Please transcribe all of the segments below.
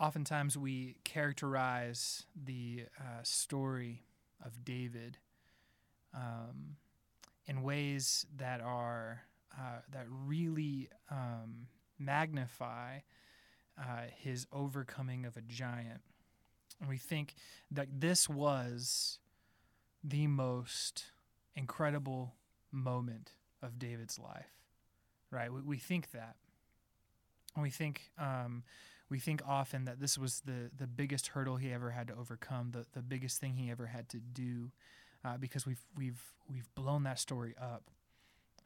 oftentimes we characterize the uh, story of David um, in ways that are uh, that really um, magnify uh, his overcoming of a giant. And we think that this was the most incredible moment of David's life, right? We, we think that. And we think um, we think often that this was the the biggest hurdle he ever had to overcome, the the biggest thing he ever had to do, uh, because we've we've we've blown that story up,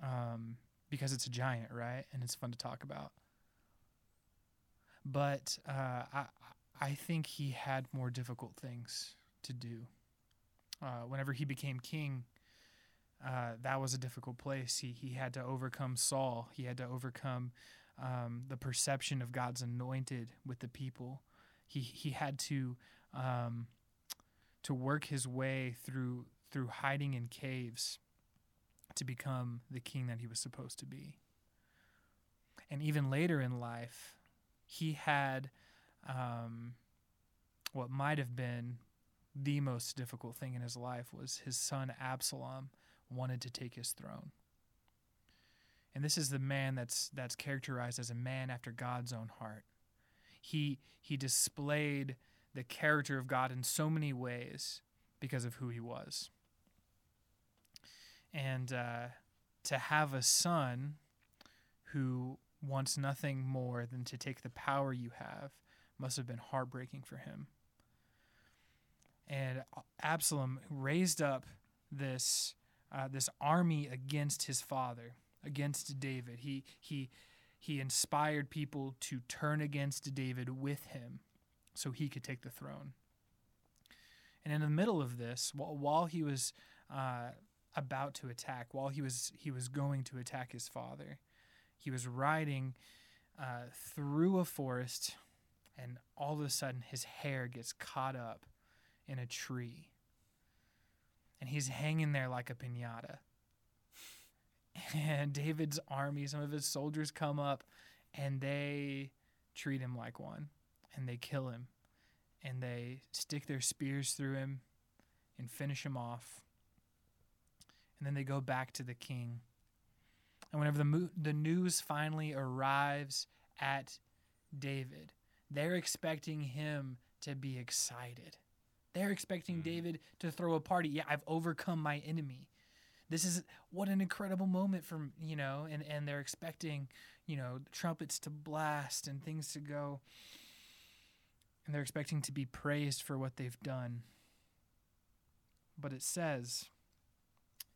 um, because it's a giant, right? And it's fun to talk about. But uh, I I think he had more difficult things to do. Uh, whenever he became king, uh, that was a difficult place. He he had to overcome Saul. He had to overcome um, the perception of God's anointed with the people. He he had to um, to work his way through through hiding in caves to become the king that he was supposed to be. And even later in life, he had um, what might have been the most difficult thing in his life was his son Absalom wanted to take his throne. And this is the man that's that's characterized as a man after God's own heart. He he displayed the character of God in so many ways because of who he was. And uh, to have a son who wants nothing more than to take the power you have must have been heartbreaking for him. And Absalom raised up this uh, this army against his father, against David. He he he inspired people to turn against David with him, so he could take the throne. And in the middle of this, while, while he was uh, about to attack, while he was he was going to attack his father, he was riding uh, through a forest, and all of a sudden his hair gets caught up in a tree and he's hanging there like a pinata. And David's army, some of his soldiers come up and they treat him like one and they kill him and they stick their spears through him and finish him off. And then they go back to the king. And whenever the, mo- the news finally arrives at David, they're expecting him to be excited. They're expecting mm. David to throw a party. Yeah, I've overcome my enemy. This is what an incredible moment from, you know, and, and they're expecting, you know, trumpets to blast and things to go. And they're expecting to be praised for what they've done. But it says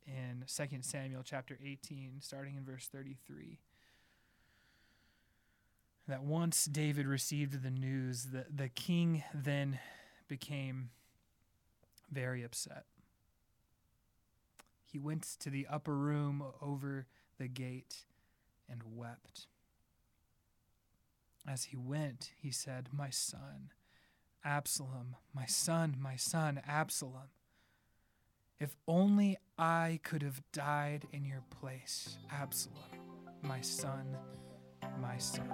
in 2 Samuel chapter 18, starting in verse 33, that once David received the news, the, the king then became very upset. He went to the upper room over the gate and wept. As he went, he said, My son, Absalom, my son, my son, Absalom. If only I could have died in your place, Absalom, my son, my son.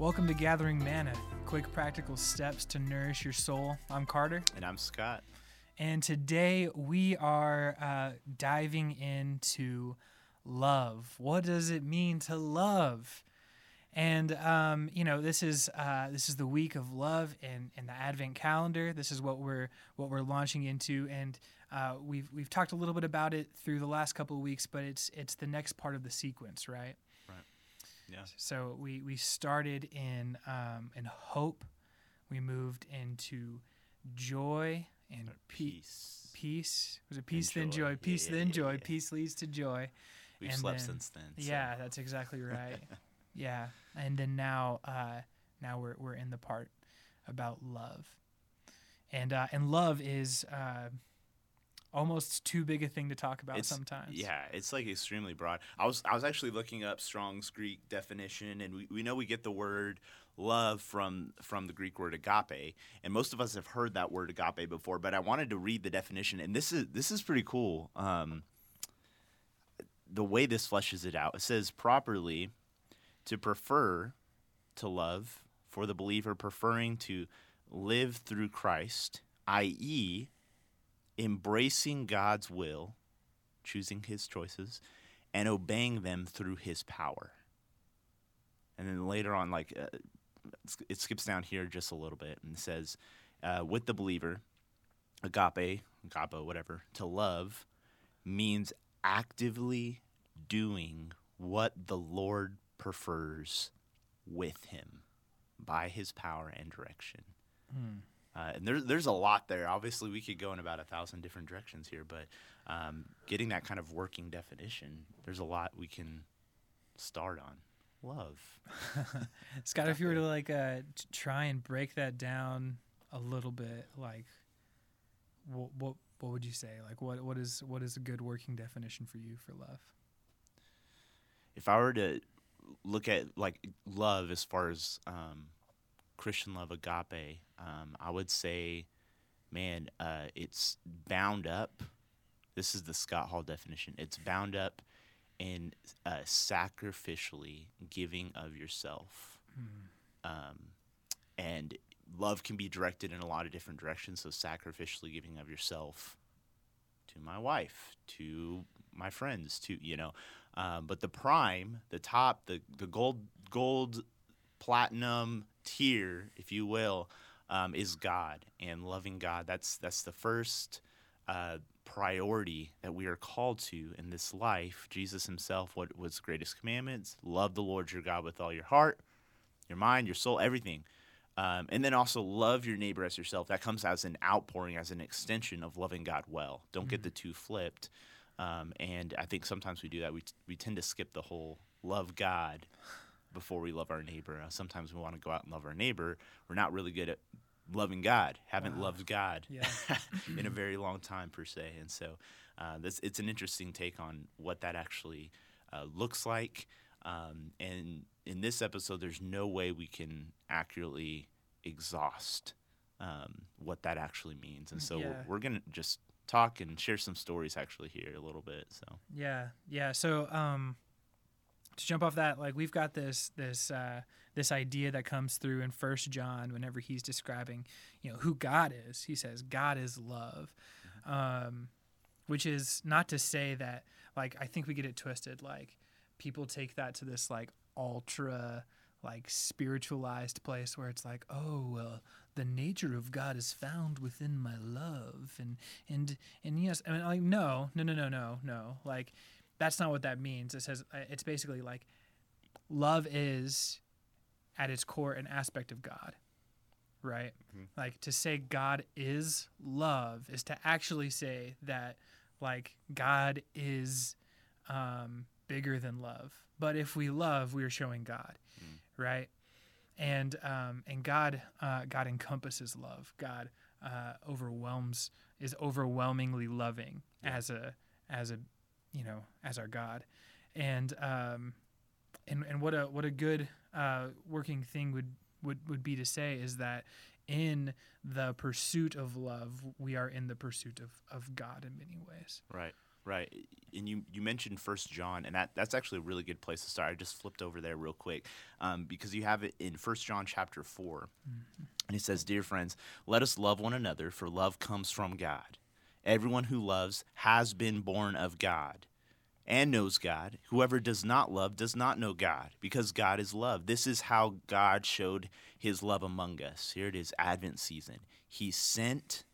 Welcome to Gathering Manna, quick practical steps to nourish your soul. I'm Carter. And I'm Scott. And today we are uh, diving into love. What does it mean to love? And um, you know, this is uh, this is the week of love and, and the Advent calendar. This is what we're what we're launching into, and uh, we've we've talked a little bit about it through the last couple of weeks, but it's it's the next part of the sequence, right? Yeah. So we we started in um, in hope, we moved into joy and peace. Peace was it peace then joy? Peace yeah, then yeah, joy. Peace leads to joy. We've and slept then, since then. So. Yeah, that's exactly right. Yeah, and then now, uh, now we're we're in the part about love, and uh, and love is uh, almost too big a thing to talk about It's- sometimes. Yeah, it's like extremely broad. I was I was actually looking up Strong's Greek definition, and we, we know we get the word love from from the Greek word agape, and most of us have heard that word agape before. But I wanted to read the definition, and this is this is pretty cool. Um, the way this fleshes it out, it says properly to prefer to love for the believer preferring to live through Christ, i.e., embracing God's will, choosing his choices, and obeying them through his power. And then later on, like, uh, it skips down here just a little bit and says, uh, with the believer, agape, agape, whatever, to love means actively doing what the Lord prefers with him by his power and direction. Hmm. Uh, and there's there's a lot there. Obviously, we could go in about a thousand different directions here, but um, getting that kind of working definition, there's a lot we can start on. Love. Scott, if you were to like uh, t- try and break that down a little bit, like what what what would you say? Like what what is what is a good working definition for you for love? If I were to look at like love as far as um, Christian love, agape, um, I would say, man, uh, it's bound up. This is the Scott Hall definition. It's bound up in uh, sacrificially giving of yourself. um, and love can be directed in a lot of different directions. So sacrificially giving of yourself to my wife, to my friends, to you know, um, but the prime, the top, the the gold gold platinum tier, if you will, um, is God and loving God. That's that's the first uh, priority that we are called to in this life. Jesus Himself, what was the greatest commandments? Love the Lord your God with all your heart, your mind, your soul, everything. Um, and then also love your neighbor as yourself. That comes as an outpouring, as an extension of loving God well. Don't get the two flipped. Um, and I think sometimes we do that. We, we tend to skip the whole love God before we love our neighbor. Sometimes we want to go out and love our neighbor. We're not really good at loving God. Haven't Wow. loved God Yeah. in a very long time per se. And so uh, this it's an interesting take on what that actually uh, looks like. Um, and in this episode, there's no way we can accurately exhaust um, what that actually means. And so Yeah. we're, we're gonna just talk and share some stories actually here a little bit. So Yeah, yeah. So um, to jump off that, like we've got this this uh, this idea that comes through in First John whenever he's describing, you know, who God is. He says God is love, um, which is not to say that like I think we get it twisted. Like people take that to this like ultra like spiritualized place where it's like, oh well, the nature of God is found within my love, and and and yes, I mean like no, no, no, no, no, no, like that's not what that means. It says uh, it's basically like love is at its core an aspect of God, right? Mhm. Like to say God is love is to actually say that like God is um, bigger than love. But if we love, we are showing God, Mm. right? And um, and God uh, God encompasses love. God uh, overwhelms is overwhelmingly loving Yeah. as a as a you know as our God, and um, and and what a what a good uh, working thing would would would be to say is that in the pursuit of love, we are in the pursuit of, of God in many ways. Right, right. And you, you mentioned First John, and that, that's actually a really good place to start. I just flipped over there real quick um, because you have it in First John chapter 4. And it says, Dear friends, let us love one another, for love comes from God. Everyone who loves has been born of God and knows God. Whoever does not love does not know God, because God is love. This is how God showed his love among us. Here it is, Advent season. He sent,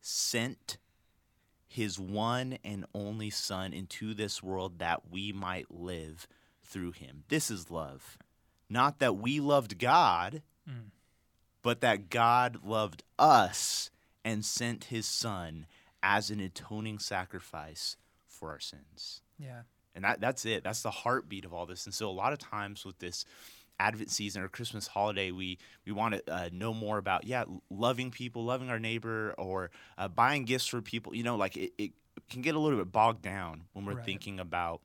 sent his one and only Son into this world that we might live through him. This is love. Not that we loved God, Mm. but that God loved us and sent his Son as an atoning sacrifice for our sins. Yeah. And that, that's it. That's the heartbeat of all this. And so, a lot of times with this Advent season or Christmas holiday, we we want to uh, know more about yeah, loving people, loving our neighbor, or uh, buying gifts for people. You know, like it, it can get a little bit bogged down when we're Right. thinking about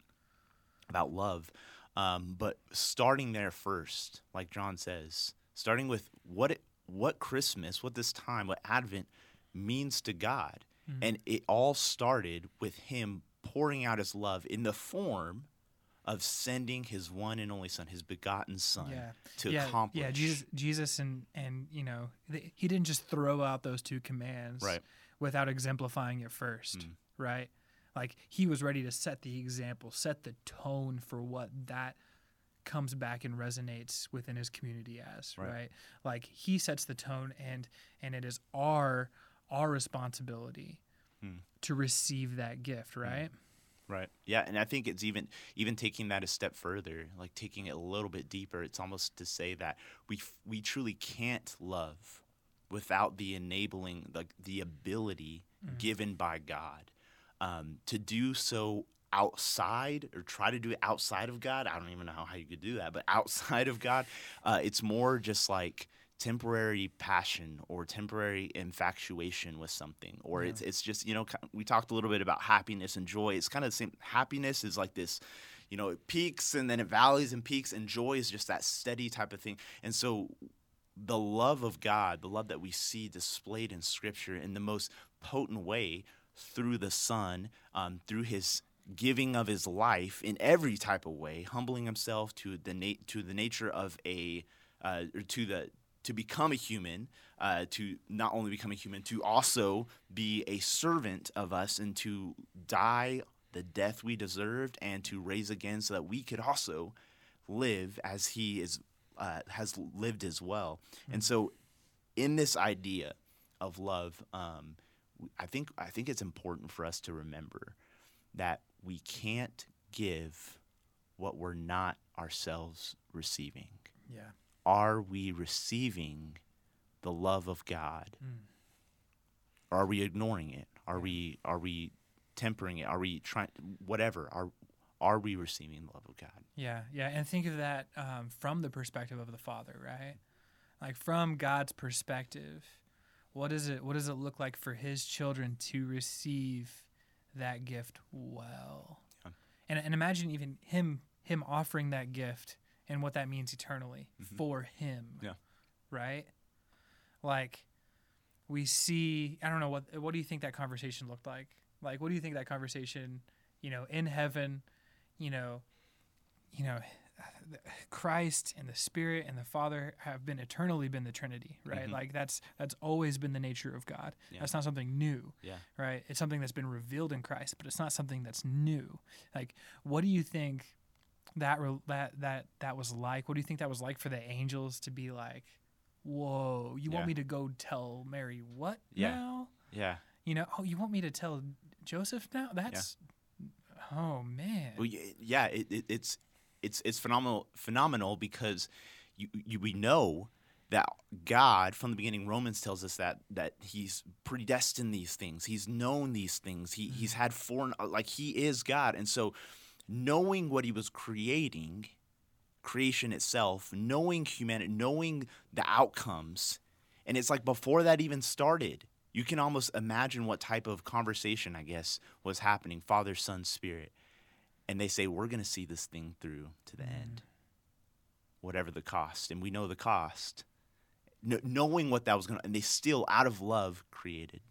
about love. Um, but starting there first, like John says, starting with what it, what Christmas, what this time, what Advent means to God, Mm-hmm. and it all started with Him pouring out His love in the form of sending His one and only Son, His begotten Son, Yeah. to yeah, accomplish. Yeah, Jesus, Jesus, and and you know, th- he didn't just throw out those two commands Right. without exemplifying it first, Mm. right? Like he was ready to set the example, set the tone for what that comes back and resonates within his community as, Right. right? Like he sets the tone, and and it is our our responsibility Hmm. to receive that gift, right? Right. Yeah, and I think it's even even taking that a step further, like taking it a little bit deeper. It's almost to say that we f- we truly can't love without the enabling, like the ability given by God um, to do so outside or try to do it outside of God. I don't even know how you could do that, but outside of God, uh, it's more just like temporary passion or temporary infatuation with something or Yeah. it's it's just you know we talked a little bit about happiness and joy it's kind of the same happiness is like this you know it peaks and then it valleys and peaks and joy is just that steady type of thing and so the love of God, the love that we see displayed in Scripture in the most potent way through the Son, um, through His giving of His life in every type of way, humbling Himself to the na- to the nature of a uh, or to the to become a human, uh, to not only become a human, to also be a servant of us and to die the death we deserved and to raise again so that we could also live as he is uh, has lived as well. And so, in this idea of love, um, I think I think it's important for us to remember that we can't give what we're not ourselves receiving. Yeah. Are we receiving the love of God? Or are we ignoring it? Are we are we tempering it? Are we trying whatever? Are are we receiving the love of God? Yeah, yeah, and think of that um, from the perspective of the Father, right? Like from God's perspective, what does it what does it look like for His children to receive that gift well? Yeah. And and imagine even him him offering that gift and what that means eternally for him. Yeah. Right? Like we see I don't know what what do you think that conversation looked like? Like what do you think that conversation, you know, in heaven, you know, you know, Christ and the Spirit and the Father have been eternally been the Trinity, right? Mhm. Like that's that's always been the nature of God. Yeah. That's not something new, Yeah. right? It's something that's been revealed in Christ, but it's not something that's new. Like, what do you think that re- that that that was like? What do you think that was like for the angels to be like, "Whoa, you Yeah. want me to go tell Mary what Yeah. now? Yeah. You know, oh, you want me to tell Joseph now? That's oh man, Well, yeah, it, it, it's it's it's phenomenal phenomenal because you, you we know that God from the beginning Romans tells us that that he's predestined these things. He's known these things. He he's mm. had foreign like he is God. And so knowing what he was creating, creation itself, knowing humanity, knowing the outcomes, and it's like before that even started, you can almost imagine what type of conversation, I guess, was happening Father, Son, Spirit. And they say, We're going to see this thing through to the mm-hmm. end, whatever the cost. And we know the cost. Kn- knowing what that was going to, and they still, out of love, created.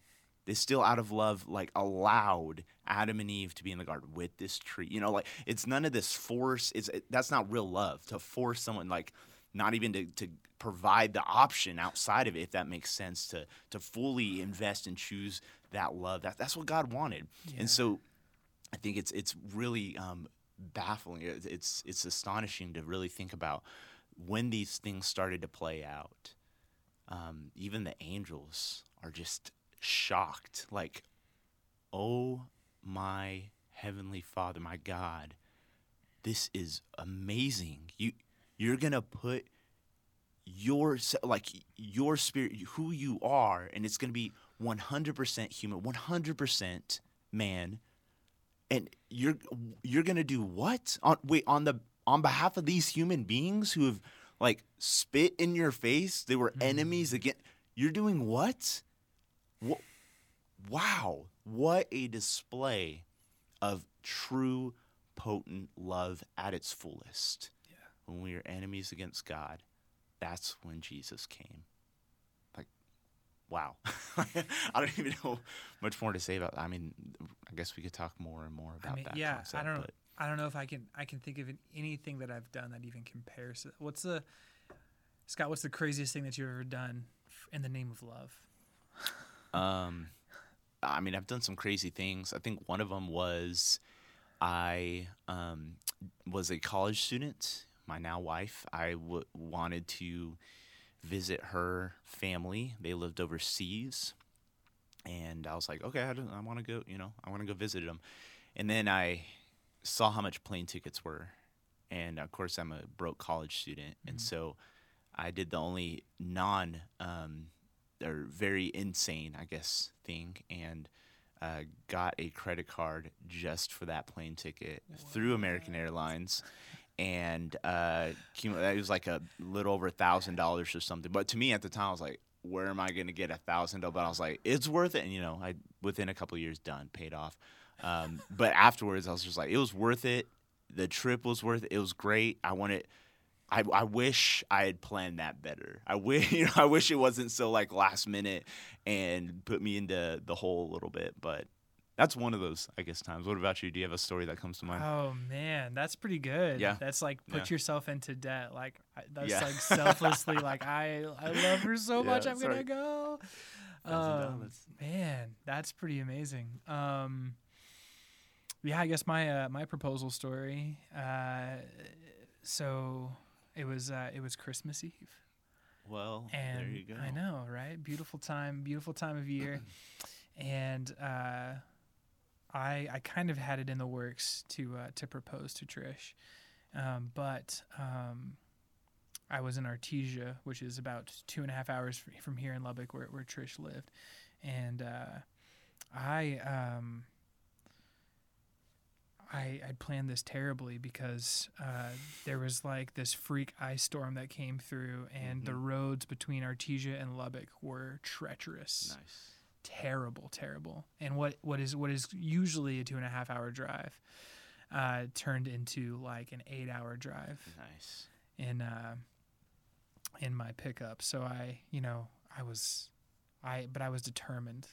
They still, out of love, like allowed Adam and Eve to be in the garden with this tree. You know, like it's none of this force. It's it, that's not real love to force someone like not even to, to provide the option outside of it, if that makes sense, to to fully invest and choose that love. That that's what God wanted. Yeah. And so I think it's it's really um, baffling. It's, it's it's astonishing to really think about when these things started to play out. Um, even the angels are just shocked, like, "Oh my heavenly Father, my God, this is amazing. You you're gonna put your like your spirit, who you are, and it's gonna be 100% human, 100% man, and you're you're gonna do what on wait on the on behalf of these human beings who have like spit in your face. They were mm-hmm. enemies again. You're doing what? What? Wow! What a display of true, potent love at its fullest. Yeah. When we are enemies against God, that's when Jesus came. Like, wow! I don't even know much more to say about. That. I mean, I guess we could talk more and more about I mean, that. yeah, concept, I don't know. but- I don't know if I can I can think of anything that I've done that even compares. to- What's the Scott? What's the craziest thing that you've ever done in the name of love? Um, I mean, I've done some crazy things. I think one of them was I um, was a college student. My now wife. I w- wanted to visit her family. They lived overseas, and I was like, okay, I, I want to go. You know, I want to go visit them. And then I saw how much plane tickets were, and of course, I'm a broke college student, and so I did the only non um, or very insane, I guess, thing, and uh, got a credit card just for that plane ticket through American Airlines. And uh, it was like a little over a thousand dollars or something. But to me at the time, I was like, "Where am I going to get a thousand dollars?" But I was like, "It's worth it." And you know, I within a couple of years, done, paid off. Um, but afterwards, I was just like, "It was worth it. The trip was worth it. It was great. I wanted." I, I wish I had planned that better. I wish you know I wish it wasn't so like last minute and put me into the hole a little bit. But that's one of those I guess times. What about you? Do you have a story that comes to mind? Oh man, that's pretty good. Yeah. that's like put Yeah. yourself into debt. Like that's Yeah. like selflessly. like I I love her so Yeah, much. I'm sorry. gonna go. Um, man, that's pretty amazing. Um, yeah, I guess my uh, my proposal story. Uh, so it was uh, it was Christmas Eve. Well, and there you go. I know, right? Beautiful time, beautiful time of year, and uh, I I kind of had it in the works to uh, to propose to Trish, um, but um, I was in Artesia, which is about two and a half hours from here in Lubbock, where where Trish lived, and uh, I um. I I planned this terribly because uh, there was like this freak ice storm that came through, and the roads between Artesia and Lubbock were treacherous, Nice. terrible, terrible. And what what is what is usually a two and a half hour drive uh, turned into like an eight hour drive Nice. in uh, in my pickup. So I, you know, I was, I but I was determined.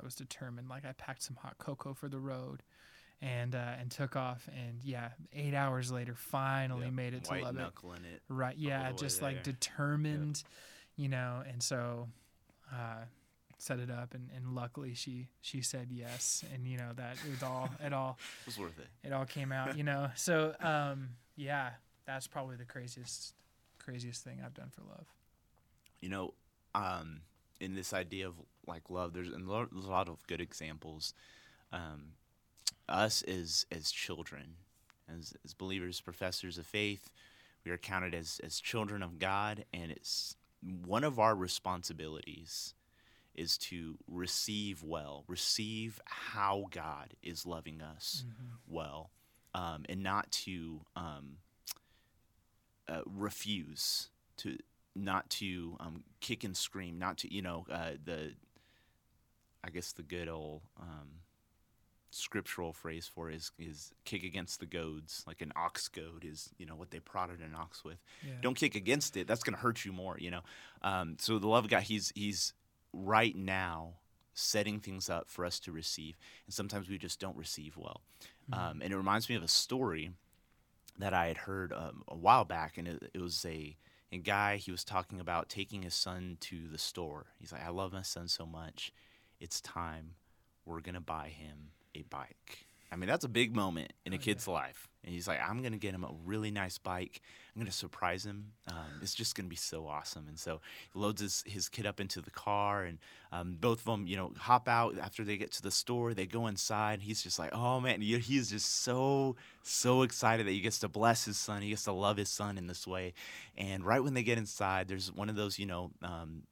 I was determined. Like I packed some hot cocoa for the road, and uh, and took off. And yeah, eight hours later, finally Yep. made it to White Lubbock. knuckling it. Right? Yeah, just like there. determined, you know. And so, uh, set it up, and, and luckily she she said yes, and you know that it was all it all It was worth it. it all came out, you know. So um, yeah, that's probably the craziest craziest thing I've done for love. you know, um, in this idea of like love, there's a there's a lot of good examples. Um, us as as children, as as believers, professors of faith, we are counted as as children of God, and it's one of our responsibilities is to receive well, receive how God is loving us well, um, and not to um, uh, refuse to not to um, kick and scream, not to you know uh, the I guess the good old um, scriptural phrase for is is kick against the goads, like an ox goad is you know what they prodded an ox with. Yeah. Don't kick against it; that's going to hurt you more. You know. Um, so the love of God, he's he's right now setting things up for us to receive, and sometimes we just don't receive well. Um, and it reminds me of a story that I had heard um, a while back, and it, it was a, a guy. He was talking about taking his son to the store. He's like, "I love my son so much. It's time. We're gonna buy him a bike." I mean, that's a big moment in a kid's life. And he's like, "I'm gonna get him a really nice bike. I'm gonna surprise him. Um, it's just gonna be so awesome." And so he loads his, his kid up into the car, and um, both of them, you know, hop out after they get to the store. They go inside. He's just like, "Oh man!" He's just so so excited that he gets to bless his son. He gets to love his son in this way. And right when they get inside, there's one of those, you know. Um,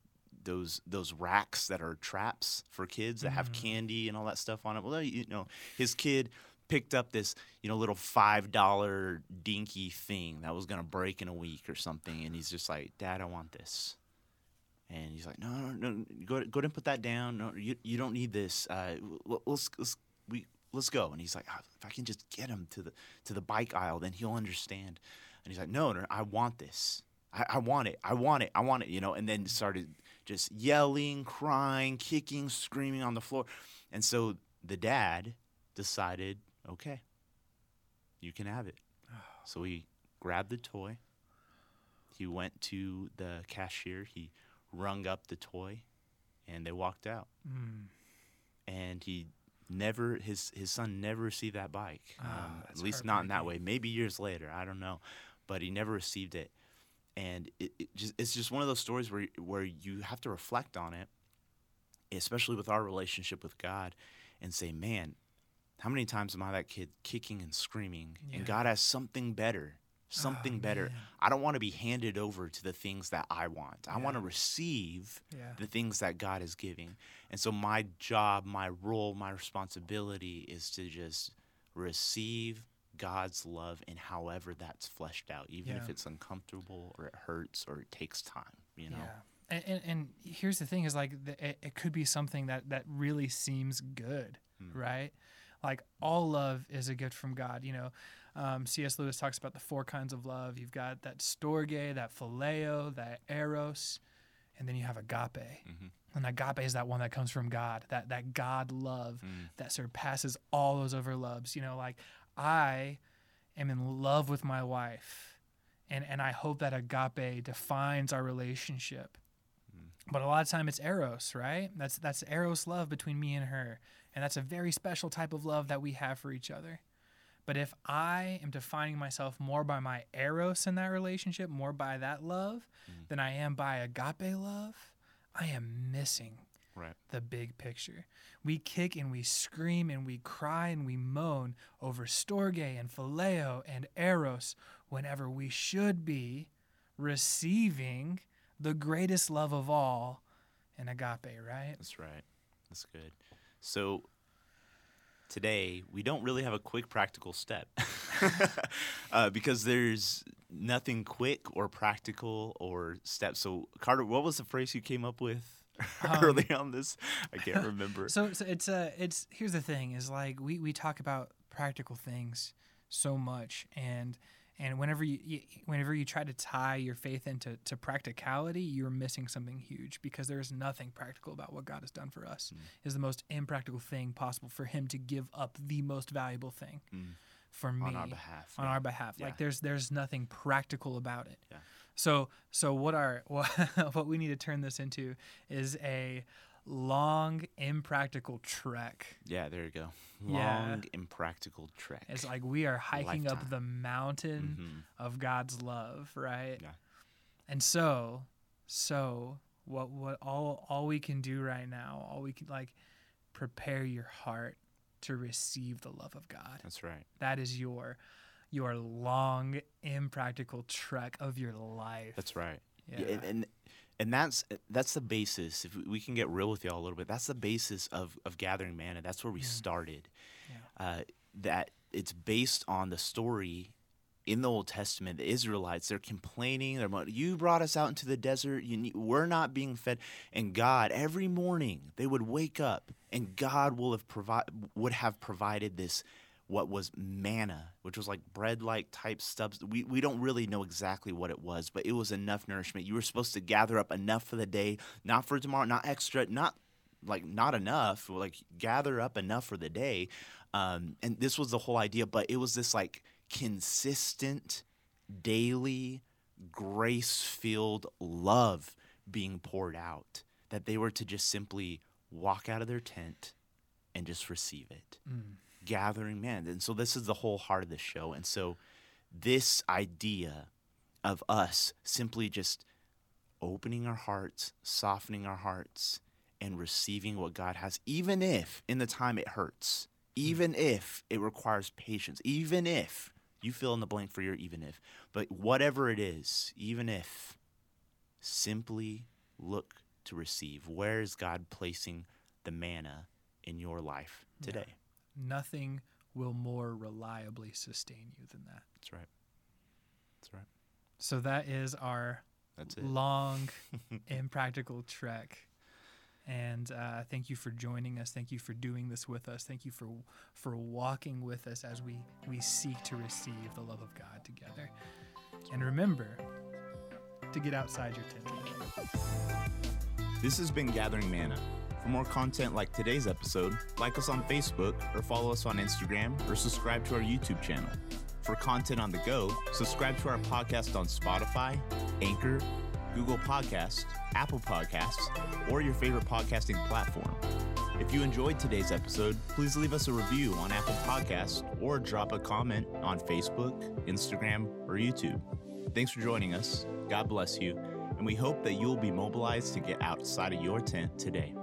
those those racks that are traps for kids that have candy and all that stuff on it. Well, you know, his kid picked up this you know little five dollar dinky thing that was gonna break in a week or something, and he's just like, "Dad, I want this." And he's like, "No, no, no, go go ahead and put that down. No, you you don't need this. Uh, let's let's we let's go." And he's like, "Ah, "If I can just get him to the to the bike aisle, then he'll understand." And he's like, "No, no, I want this. I, I want it. I want it. I want it." You know, and then started just yelling, crying, kicking, screaming on the floor. And so the dad decided, "Okay, you can have it." So he grabbed the toy. He went to the cashier. He rung up the toy, and they walked out. Mm. And he never his his son never received that bike. Ah, Um, at least not in that way. Maybe years later, I don't know, but he never received it. And it, it just it's just one of those stories where where you have to reflect on it, especially with our relationship with God, and say, man, how many times am I that kid kicking and screaming, Yeah. and God has something better, oh, something Oh, better. man. I don't want to be handed over to the things that I want. I want to receive Yeah. the things that God is giving. And so my job, my role, my responsibility is to just receive God's love and however that's fleshed out, even if it's uncomfortable or it hurts or it takes time, you know? Yeah. And, and, and here's the thing is like the, it, it could be something that, that really seems good, Mm. right? Like all love is a gift from God. You know, um, C.S. Lewis talks about the four kinds of love. You've got that storge, that phileo, that eros, and then you have agape. Mhm. And agape is that one that comes from God, that that God love Mm. that surpasses all those other loves. You know, like I am in love with my wife, and and I hope that agape defines our relationship. Hmm. But a lot of time it's eros, right? That's that's eros love between me and her, and that's a very special type of love that we have for each other. But if I am defining myself more by my eros in that relationship, more by that love, hmm. than I am by agape love, I am missing Right. the big picture. We kick and we scream and we cry and we moan over storge and phileo and eros whenever we should be receiving the greatest love of all in agape, right? That's right. That's good. So today we don't really have a quick practical step uh, because there's nothing quick or practical or step. So Carter, what was the phrase you came up with early on this? I can't remember. So, so it's uh, it's here's the thing is like we we talk about practical things so much and and whenever you, you whenever you try to tie your faith into to practicality you're missing something huge because there is nothing practical about what god has done for us Mm. is the most impractical thing possible for him to give up the most valuable thing Mm. for me on our behalf. on yeah. our behalf Yeah. like there's there's nothing practical about it Yeah. So so what are what, what we need to turn this into is a long impractical trek Yeah, there you go. Yeah. Long, impractical trek. it's like we are hiking up the mountain Mhm. of god's love right Yeah. and so so what what all all we can do right now all we can like prepare your heart to receive the love of god That's right. that is your your long impractical trek of your life That's right. yeah, Yeah, and, and and that's that's the basis. If we- can get real with y'all a little bit, that's the basis of of gathering manna. That's where we started. Uh, that it's based on the story in the Old Testament. The Israelites they're complaining. They're you brought us out into the desert. You need, we're not being fed. And God every morning they would wake up, and God will have provide would have provided this what was manna, which was like bread like type stuff. We, we don't really know exactly what it was, but it was enough nourishment. You were supposed to gather up enough for the day, not for tomorrow, not extra, not like not enough, like gather up enough for the day. Um, and this was the whole idea, but it was this like consistent, daily, grace filled love being poured out that they were to just simply walk out of their tent and just receive it Mm. Gathering man. And so this is the whole heart of the show. And so this idea of us simply just opening our hearts, softening our hearts, and receiving what God has, even if in the time it hurts, hmm. even if it requires patience, even if you fill in the blank for your even if, but whatever it is, even if, simply look to receive. Where is God placing the manna in your life Yeah. Nothing will more reliably sustain you than that. That's right. That's right. So that is our That's it. long, impractical trek. And uh, thank you for joining us. Thank you for doing this with us. Thank you for for walking with us as we we seek to receive the love of God together. And remember to get outside your tent. This has been Gathering Manna. For more content like today's episode, like us on Facebook or follow us on Instagram or subscribe to our YouTube channel. For content on the go, subscribe to our podcast on Spotify, Anchor, Google Podcasts, Apple Podcasts, or your favorite podcasting platform. If you enjoyed today's episode, please leave us a review on Apple Podcasts or drop a comment on Facebook, Instagram, or YouTube. Thanks for joining us. God bless you, and we hope that you'll be mobilized to get outside of your tent today.